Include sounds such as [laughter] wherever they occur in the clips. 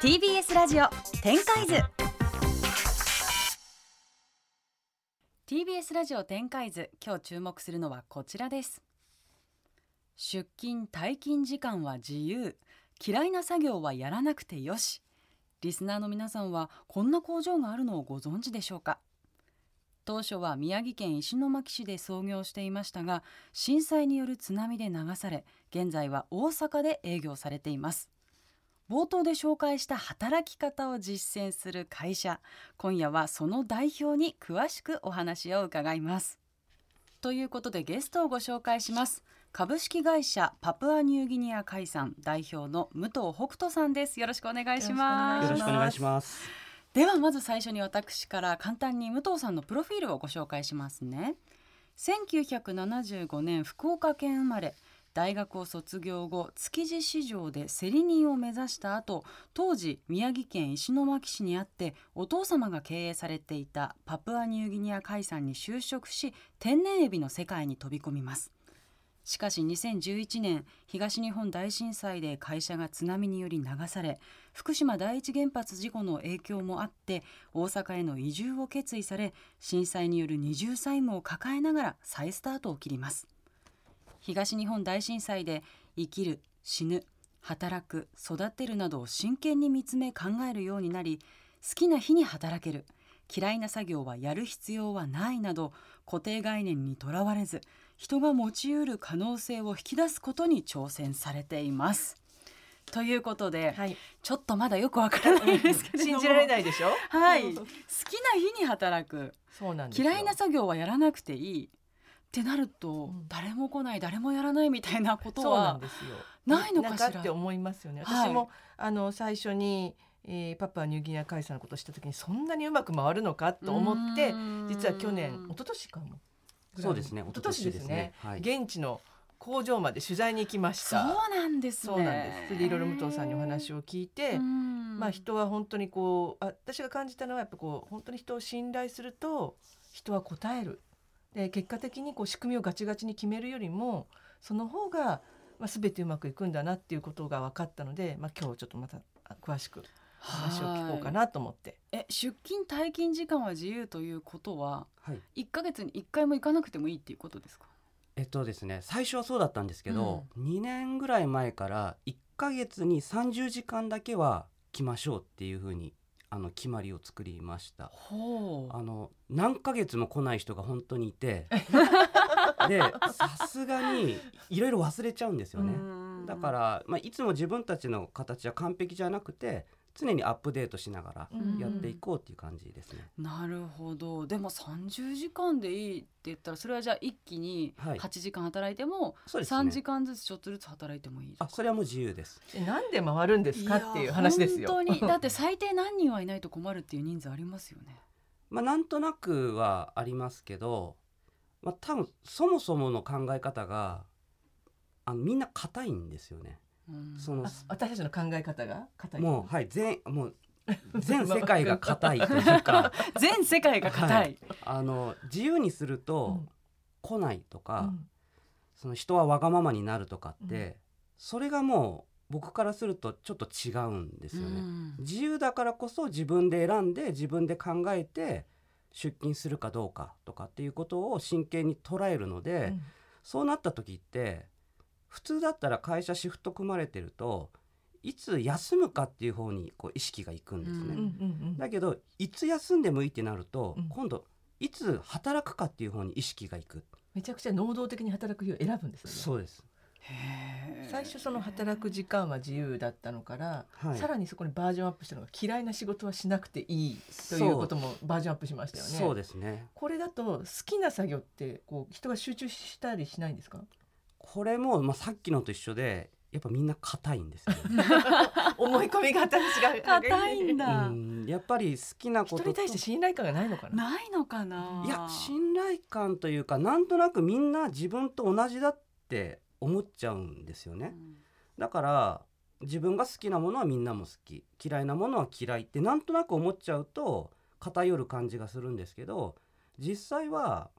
TBS ラジオ展開図。TBS ラジオ展開図今日注目するのはこちらです。出勤退勤時間は自由。嫌いな作業はやらなくてよし。リスナーの皆さんはこんな工場があるのをご存知でしょうか？当初は宮城県石巻市で創業していましたが震災による津波で流され現在は大阪で営業されています。冒頭で紹介した働き方を実践する会社今夜はその代表に詳しくお話を伺います。ということでゲストをご紹介します。株式会社パプアニューギニア海産代表の武藤北斗さんです。よろしくお願いします。よろしくお願いします。ではまず最初に私から簡単に武藤さんのプロフィールをご紹介しますね。1975年福岡県生まれ大学を卒業後築地市場で競り人を目指した後当時宮城県石巻市にあってお父様が経営されていたパプアニューギニア海産に就職し天然エビの世界に飛び込みます。しかし2011年東日本大震災で会社が津波により流され福島第一原発事故の影響もあって大阪への移住を決意され震災による二重債務を抱えながら再スタートを切ります。東日本大震災で生きる死ぬ働く育てるなどを真剣に見つめ考えるようになり好きな日に働ける嫌いな作業はやる必要はないなど固定概念にとらわれず人が持ちうる可能性を引き出すことに挑戦されています。ということで、はい、ちょっとまだよくわからないですけれども。信じられないでしょ？はい、好きな日に働く。そうなんですよ。嫌いな作業はやらなくていい。ってなると、ん。誰も来ない誰もやらないみたいなことはないのかしら？って思いますよね。はい。私も、あの最初に、えーパプアニューギニア海産のことをした時にそんなにうまく回るのかと思って実は去年一昨年かもそうですね。一昨年ですね。はい。現地の工場まで取材に行きましそうたなんですね。そうなんです。それでいろいろ武藤さんにお話を聞いて、まあ人は本当にこうあ私が感じたのはやっぱこう本当に人を信頼すると人は答える。で結果的にこう仕組みをガチガチに決めるよりもその方が、まあ、全てうまくいくんだなっていうことが分かったので、まあ、今日ちょっとまたあ詳しく話を聞こうかなと思って。え出勤退勤時間は自由ということははい。一ヶ月に一回も行かなくてもいいっていうことですか？えっとですね最初はそうだったんですけど、2年ぐらい前から1ヶ月に30時間だけは来ましょうっていうふうにあの決まりを作りました。ほう。あの何ヶ月も来ない人が本当にいて [laughs] でさすがにいろいろ忘れちゃうんですよね。だから、まあ、いつも自分たちの形は完璧じゃなくて常にアップデートしながらうんやっていこうっていう感じですね。なるほどでも30時間でいいって言ったらそれはじゃあ一気にはい8時間働いてもそうですね3時間ずつちょっとずつ働いてもいいあそれはもう自由です。でなんで回るんですかっていう話ですよ。本当にだって最低何人はいないと困るっていう人数ありますよね。[laughs] まあ、なんとなくはありますけど、まあ、多分そもそもの考え方があのみんな硬いんですよね。うん。そのあ私たちの考え方が硬い。もうはい全もう [laughs] 全世界が硬いというか。[laughs] 全世界が硬い。あの自由にするとうん。来ないとか、うん。その人はわがままになるとかって、うん。それがもう僕からするとちょっと違うんですよね。うん。自由だからこそ自分で選んで自分で考えて出勤するかどうかとかっていうことを真剣に捉えるので、うん。そうなった時って普通だったら会社シフト組まれてるといつ休むかっていう方にこう意識がいくんですね。うんうんうんだけどいつ休んでもいいってなると、うん今度いつ働くかっていう方に意識がいく。めちゃくちゃ能動的に働く日を選ぶんですよね。そうです。最初その働く時間は自由だったのから、はいさらにそこにバージョンアップしたのが嫌いな仕事はしなくていいということもバージョンアップしましたよね。そうですね。これだと好きな作業ってこう人が集中したりしないんですか？これもまあさっきのと一緒でやっぱみんな硬いんですよね。[laughs] 思い込みが私が硬いんだ。うんやっぱり好きなこと人に対して信頼感がないのかな？ないのかな？いや信頼感というかなんとなくみんな自分と同じだって思っちゃうんですよねうんだから自分が好きなものはみんなも好き嫌いなものは嫌いってなんとなく思っちゃうと偏る感じがするんですけど実際は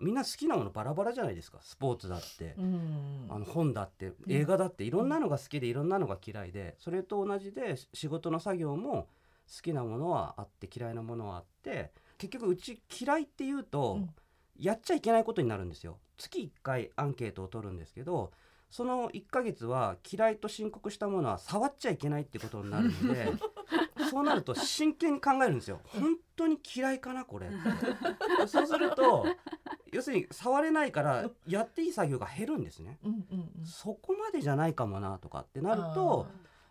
みんな好きなものバラバラじゃないですか。スポーツだって、うん。あの本だって。映画だって。いろんなのが好きでいろんなのが嫌いで。それと同じで仕事の作業も好きなものはあって嫌いなものはあって。結局うち嫌いっていうと、うん。やっちゃいけないことになるんですよ。月1回アンケートを取るんですけどその1ヶ月は嫌いと申告したものは触っちゃいけないってことになるので [laughs] そうなると真剣に考えるんですよ。本当に嫌いかなこれ。[laughs] そうすると要するに触れないからやっていい作業が減るんですね。うんうんうん。そこまでじゃないかもなとかってなると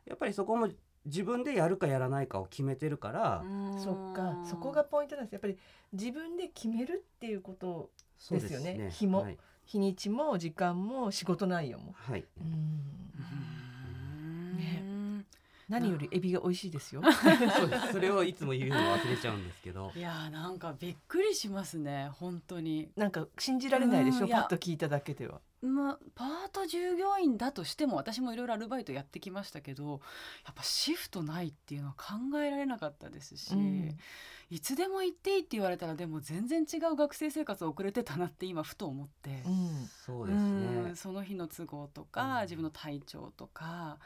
やっぱりそこも自分でやるかやらないかを決めてるから、そっか。そこがポイントなんです。やっぱり自分で決めるっていうことですよね。日もはい、日にちも時間も仕事内容も、はい、うん。ね何よりエビが美味しいですよ。[laughs] そうです。それをいつも言うの忘れちゃうんですけど。いやーなんかびっくりしますね。本当に。なんか信じられないでしょ？うんパッと聞いただけでは。まあ、パート従業員だとしても私もいろいろアルバイトやってきましたけどやっぱシフトないっていうのは考えられなかったですし、うん。いつでも行っていいって言われたらでも全然違う学生生活を送れてたなって今ふと思って、うん。そうですうんねその日の都合とか、うん。自分の体調とか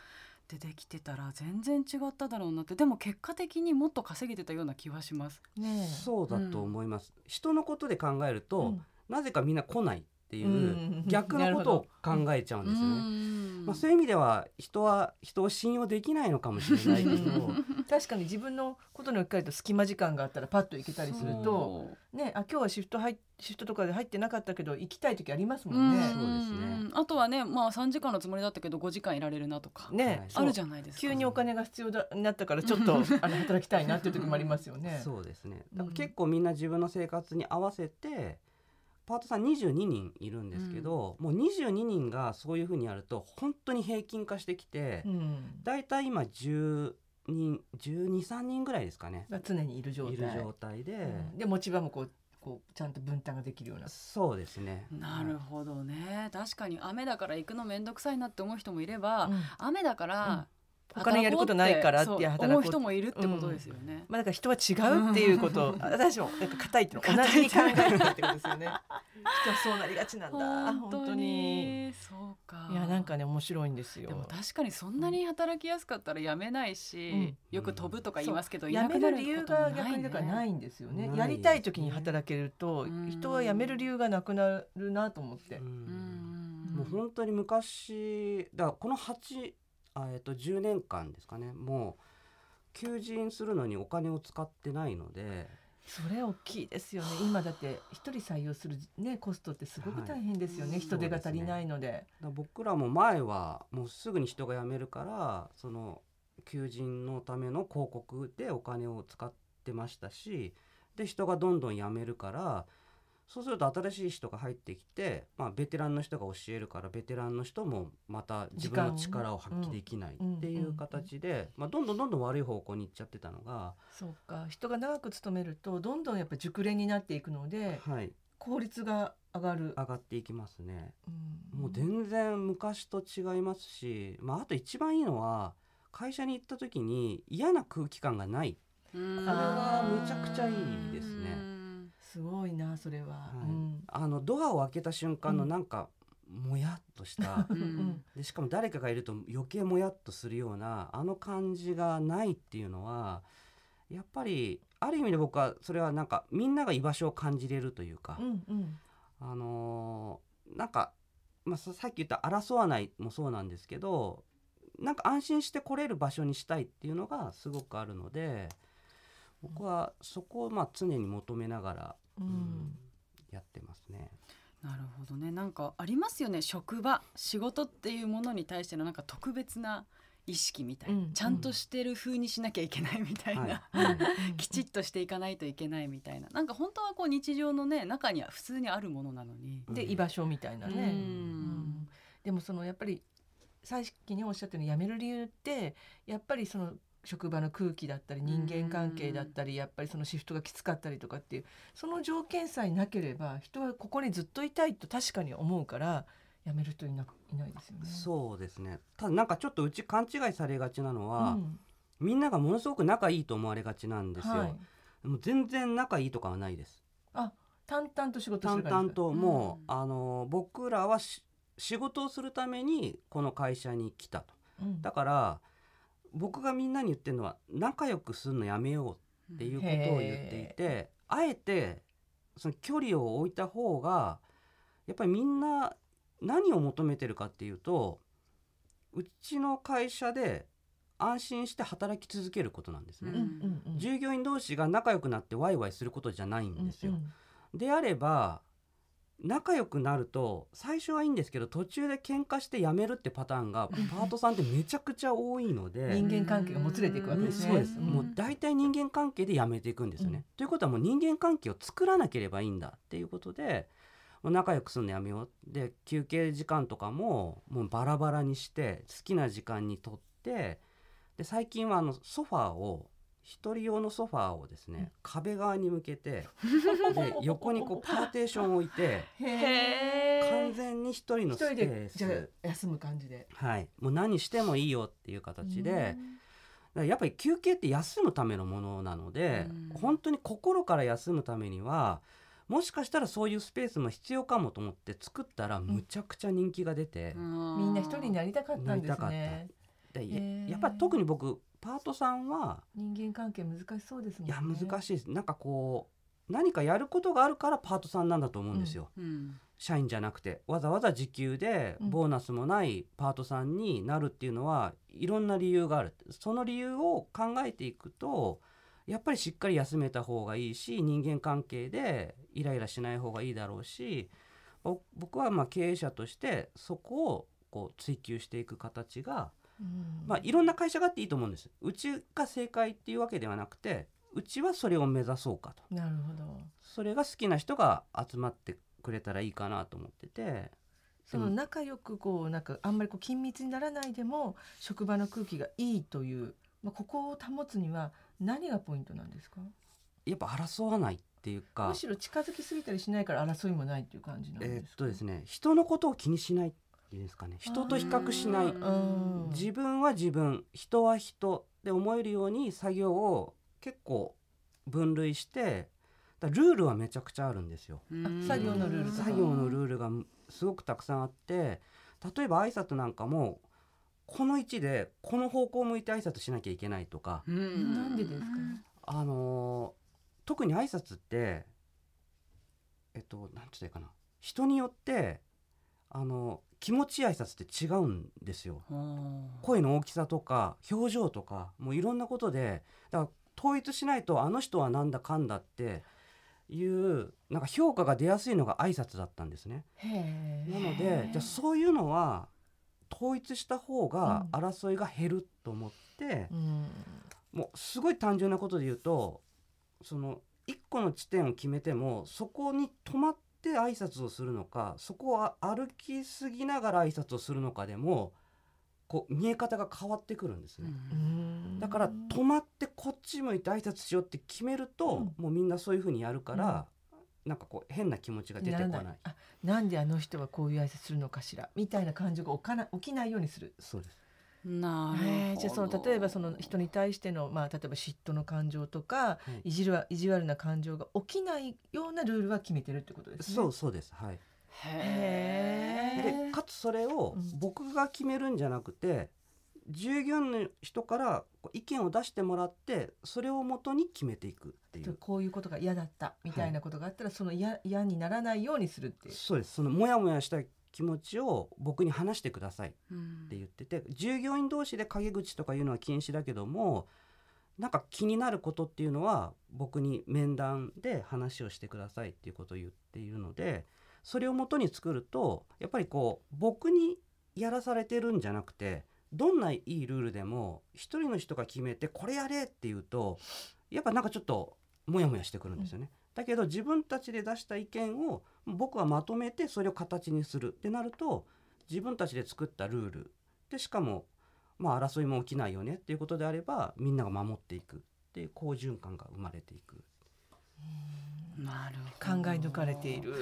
でできてたら全然違っただろうなって。でも結果的にもっと稼げてたような気はします。ねえ。そうだと思います、人のことで考えると、うん。なぜかみんな来ないっていううん。逆のことを考えちゃうんですよね、うんまあ、そういう意味では人は人を信用できないのかもしれないけど [laughs] 確かに自分のことに置き換えると隙間時間があったらパッと行けたりするとねあ今日はシフト入っシフトとかで入ってなかったけど行きたい時ありますもんね。そうですね。あとはねまあ3時間のつもりだったけど5時間いられるなとか、ね、あるじゃないですか。急にお金が必要だになったからちょっと [laughs] あの働きたいなっていう時もありますよね。そうですね。うんだから結構みんな自分の生活に合わせてパートさん22人いるんですけど、もう22人がそういうふうにやると本当に平均化してきて、うん、だいたい今10人123人ぐらいですかね。が常にいる状態。いる状態で、うん。で持ち場もこうこうちゃんと分担ができるような。そうですね。なるほどね。確かに雨だから行くの面倒くさいなって思う人もいれば、うん。雨だから、お金やることないからって働こう思う人もいるってことですよね。まあだから人は違うっていうこと。を私もなんか硬いっていうの。同じに考えてるってことですよね。人はそうなりがちなんだ。本当に。そうか。いやなんかね面白いんですよ。でも確かにそんなに働きやすかったら辞めないし、うん。よく飛ぶとか言いますけど、辞める理由こともが逆にだからないねんですよね。ないやりたい時に働けるとうん。人は辞める理由がなくなるなと思って。う。ん。うん。もう本当に昔だからこの8あ、えっと10年間ですかねもう求人するのにお金を使ってないのでそれ大きいですよね。今だって一人採用するねコストってすごく大変ですよね。はい人手が足りないので。だから僕らも前はもうすぐに人が辞めるからその求人のための広告でお金を使ってましたしで人がどんどん辞めるからそうすると新しい人が入ってきて、まあ、ベテランの人が教えるからベテランの人もまた自分の力を発揮できないうんっていう形で、まあ、どんどんどんどん悪い方向に行っちゃってたのが、そうか。人が長く勤めるとどんどんやっぱ熟練になっていくのではい、効率が上がる。上がっていきますね。うん。もう全然昔と違いますし、まあ、あと一番いいのは会社に行った時に嫌な空気感がない。これこれはむちゃくちゃいいですねすごいなそれは。はい。うん。あのドアを開けた瞬間のうん。なんか、もやっとした。[laughs] うんうんでしかも誰かがいると余計もやっとするようなあの感じがないっていうのはやっぱりある意味で僕はそれはなんかみんなが居場所を感じれるというか、うんうん。あのーなんか、まあ、ささっき言った争わないもそうなんですけどなんか安心して来れる場所にしたいっていうのがすごくあるので僕はそこをまあ常に求めながら、うん。うんやってますね。なるほどね。なんかありますよね。職場仕事っていうものに対してのなんか特別な意識みたいな、うん。ちゃんとしてる風にしなきゃいけないみたいな、はい。う [laughs] んきちっとしていかないといけないみたいな。なんか本当はこう日常のね中には普通にあるものなのに。で居場所みたいなね。でもそのやっぱりさっきにおっしゃったように辞める理由ってやっぱりその職場の空気だったり人間関係だったりやっぱりそのシフトがきつかったりとかっていうその条件さえなければ人はここにずっといたいと確かに思うから辞める人いなくいないですよね。そうですね。ただなんかちょっとうち勘違いされがちなのは、うん。みんながものすごく仲いいと思われがちなんですよ、はい、でも全然仲いいとかはないです。淡々と仕事す淡々ともう、うんあの僕らはし仕事をするためにこの会社に来たと。うん。だから僕がみんなに言ってるのは仲良くするのやめようっていうことを言っていてあえてその距離を置いた方がやっぱりみんな何を求めてるかっていうとうちの会社で安心して働き続けることなんですね。うんうんうん。従業員同士が仲良くなってワイワイすることじゃないんですよ。うん。であれば仲良くなると最初はいいんですけど途中で喧嘩して辞めるってパターンがパートさんってめちゃくちゃ多いので。[laughs] 人間関係がもつれていくわけうんですね。そうです、んもう大体人間関係で辞めていくんですよね。うんということはもう人間関係を作らなければいいんだっていうことでもう仲良くするのやめようで休憩時間とかももうバラバラにして好きな時間にとってで最近はあのソファーを一人用のソファーをですね、うん。壁側に向けて [laughs] で横にこうパーテーションを置いてへ完え。全に一人のスペーでじゃあス休む感じで。はい、もう何してもいいよっていう形で、やっぱり休憩って休むためのものなので、うん。本当に心から休むためにはもしかしたらそういうスペースも必要かもと思って作ったらむちゃくちゃ人気が出て、みみんな一人になりたかったんですなね。やっぱり特に僕パートさんは人間関係難しそうですもんね。いや難しいです。なんかこう何かやることがあるからパートさんなんだと思うんですよ、うん。社員じゃなくて。わざわざ時給でうん。ボーナスもないパートさんになるっていうのはいろんな理由がある。その理由を考えていくとやっぱりしっかり休めた方がいいし人間関係でイライラしない方がいいだろうしぼ僕はまあ経営者としてそこをこう追求していく形が、うんまあ、いろんな会社があっていいと思うんです。うちが正解っていうわけではなくてうちはそれを目指そうかと。なるほど。それが好きな人が集まってくれたらいいかなと思ってて。その仲良くこうなんかあんまりこう緊密にならないでも職場の空気がいいという、まあ、ここを保つには何がポイントなんですか？やっぱ争わないっていうか。むしろ近づきすぎたりしないから争いもないっていう感じなんですか？えーっとですね人のことを気にしないっていうんですかね。人と比較しない。うん。自分は自分。人は人で思えるように作業を結構分類してルールはめちゃくちゃあるんですよ。うん作業のルール作業のルールがすごくたくさんあって例えば挨拶なんかもこの位置でこの方向を向いて挨拶しなきゃいけないとか、うん。なんでですか？あのー特に挨拶ってえっとなんて言ったらいいかな。人によってあの気持ちいい挨拶って違うんですよ。声の大きさとか表情とかもういろんなことでだから統一しないとあの人はなんだかんだっていうなんか評価が出やすいのが挨拶だったんですね。なのでじゃあそういうのは統一した方がうん争いが減ると思って、うんもうすごい単純なことで言うとその一個の地点を決めてもそこに止まって挨拶をするのかそこを歩きすぎながら挨拶をするのかでもこう見え方が変わってくるんですね。うんだから止まってこっち向いて挨拶しようって決めると、うんもうみんなそういう風にやるから、なんかこう変な気持ちが出てこない。あなんであの人はこういう挨拶するのかしらみたいな感情が起かな起きないようにする。そうです。なるほどへえじゃあその例えばその人に対してのまあ例えば嫉妬の感情とか、いじるは意地悪な感情が起きないようなルールは決めてるってことですね。そうそうです。はい。へえでかつそれをうん僕が決めるんじゃなくて、従業員の人から意見を出してもらってそれをもとに決めていくっていう。こういうことが嫌だったみたいなことがあったら、その嫌嫌にならないようにするっていう。そうです。そのモヤモヤした気持ちを僕に話してくださいっうんて言ってて、従業員同士で陰口とか言うのは禁止だけども、なんか気になることっていうのは僕に面談で話をしてくださいっていうことを言っているので、それをもとに作るとやっぱりこう僕にやらされてるんじゃなくてどんないいルールでも一人の人が決めてこれやれっていうとやっぱなんかちょっとモヤモヤしてくるんですよね。だけど自分たちで出した意見を僕はまとめてそれを形にするってなると自分たちで作ったルールでしかもまあ争いも起きないよねっていうことであればみんなが守っていくっていう好循環が生まれていく。なる考え抜かれている。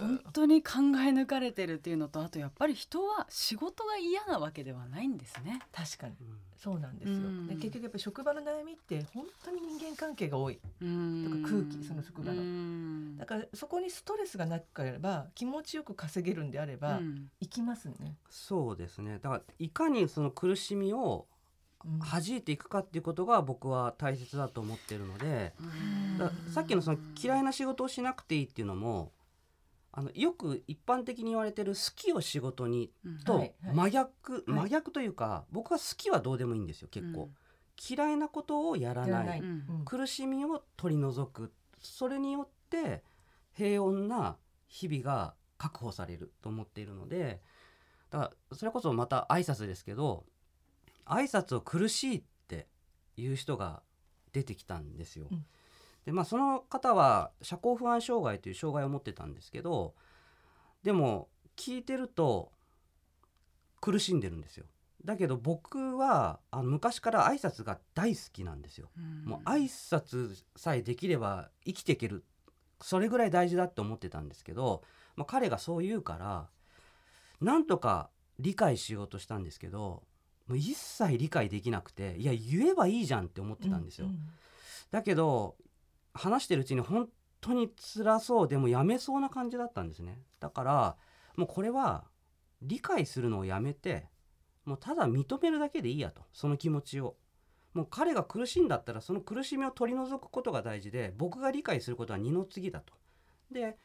本当に考え抜かれてるっていうのとあとやっぱり人は仕事が嫌なわけではないんですね。確かに。うんそうなんですよ、うん。で結局やっぱり職場の悩みって本当に人間関係が多い。うん。とか空気その職場の。うん。だからそこにストレスがなければ気持ちよく稼げるんであれば、うん。行きますね、そうですね。だからいかにその苦しみをうん。弾いていくかっていうことが僕は大切だと思ってるのでさっきのその嫌いな仕事をしなくていいっていうのもあのよく一般的に言われてる好きを仕事にうん。と真逆、はい。真逆というか僕は好きはどうでもいいんですよ結構、嫌いなことをやらない苦しみを取り除く。それによって平穏な日々が確保されると思っているのでだからそれこそまた挨拶ですけど挨拶を苦しいっていう人が出てきたんですよ。うんでまあその方は社交不安障害という障害を持ってたんですけどでも聞いてると苦しんでるんですよ。だけど僕はあの昔から挨拶が大好きなんですよ。うんもう挨拶さえできれば生きていけるそれぐらい大事だって思ってたんですけど、まあ、彼がそう言うからなんとか理解しようとしたんですけどもう一切理解できなくていや言えばいいじゃんって思ってたんですよ。うんだけど話してるうちに本当に辛そうでもやめそうな感じだったんですね。だからもうこれは理解するのをやめてもうただ認めるだけでいいやとその気持ちを。もう彼が苦しいんだったらその苦しみを取り除くことが大事で僕が理解することは二の次だと。で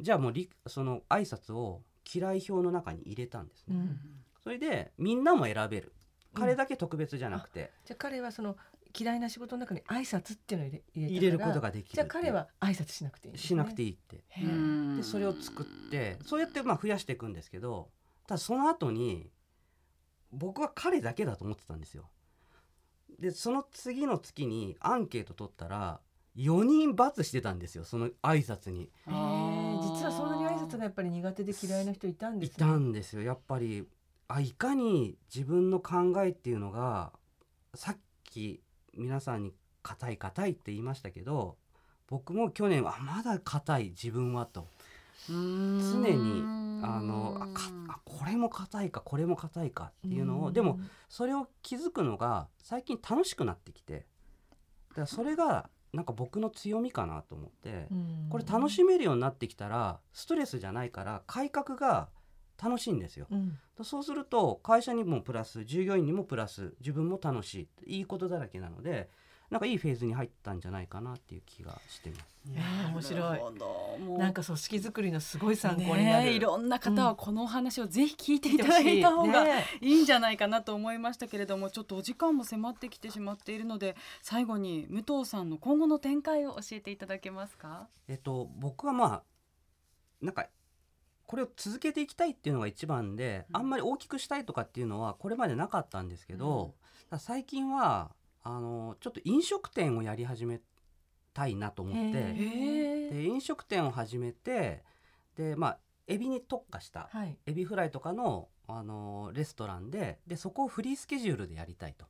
じゃあもうりその挨拶を嫌い表の中に入れたんですね。うんそれでみんなも選べるうん彼だけ特別じゃなくて、じゃあ彼はその嫌いな仕事の中に挨拶っていうのを入れ入れることがができるじゃあ彼は挨拶しなくていいね。しなくていいって。でそれを作ってそうやってまあ増やしていくんですけどただその後に僕は彼だけだと思ってたんですよ。でその次の月にアンケート取ったら4人×してたんですよその挨拶に。実はそんなに挨拶がやっぱり苦手で嫌いな人いたんですね。いたんですよ。やっぱりあいかに自分の考えっていうのがさっき皆さんに「硬い硬い」って言いましたけど僕も去年はあまだ硬い自分はと。常常にあのあかあこれも硬いかこれも硬いかっていうのをでもそれを気づくのが最近楽しくなってきて。だからそれがなんか僕の強みかなと思ってこれ楽しめるようになってきたらストレスじゃないから改革が楽しいんですよ。うん。そうすると会社にもプラス従業員にもプラス自分も楽しい。いいことだらけなのでなんかいいフェーズに入ったんじゃないかなっていう気がしてます。えー面白いなるほど。もう。なんか組織づくりのすごい参考になる、いろんな方はこのお話をぜひ聞いていただいた方がねいいんじゃないかなと思いましたけれどもちょっとお時間も迫ってきてしまっているので最後に武藤さんの今後の展開を教えていただけますか？えっと僕はまあなんかこれを続けていきたいっていうのが一番で、うん。あんまり大きくしたいとかっていうのはこれまでなかったんですけど、ただ最近はあのちょっと飲食店をやり始めたいなと思っへてで飲食店を始めてでまあエビに特化したはい。エビフライとかのあのレストランででそこをフリースケジュールでやりたいと。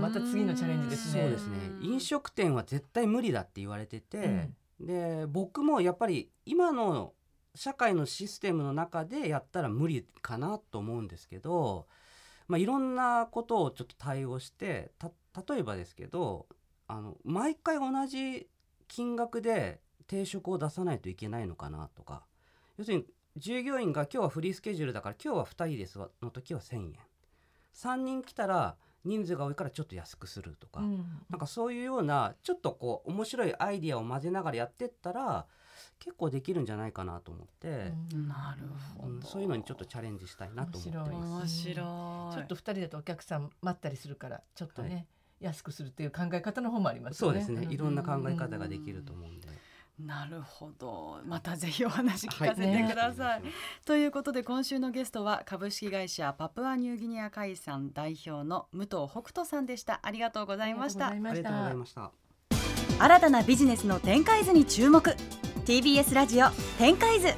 また次のチャレンジですね。そうですね。飲食店は絶対無理だって言われてて、で僕もやっぱり今の社会のシステムの中でやったら無理かなと思うんですけど、まあ、いろんなことをちょっと対応して例えばですけどあの毎回同じ金額で定食を出さないといけないのかなとか。要するに従業員が今日はフリースケジュールだから今日は2人ですの時は1,000円。3人来たら人数が多いからちょっと安くするとか、うん。なんかそういうようなちょっとこう面白いアイディアを混ぜながらやってったら結構できるんじゃないかなと思って、うんなるほど。うんそういうのにちょっとチャレンジしたいなと思って面ます。面白い。ちょっと二人だとお客さん待ったりするからちょっとね、安くするっていう考え方の方もありますよね。そうですね、ん。いろんな考え方ができると思うんで。なるほど。またぜひお話聞かせてはいください、ということで今週のゲストは株式会社パプアニューギニア海産代表の武藤北斗さんでした。ありがとうございました。ありがとうございました。ありがとうございました。新たなビジネスの展開図に注目。TBS ラジオ展開図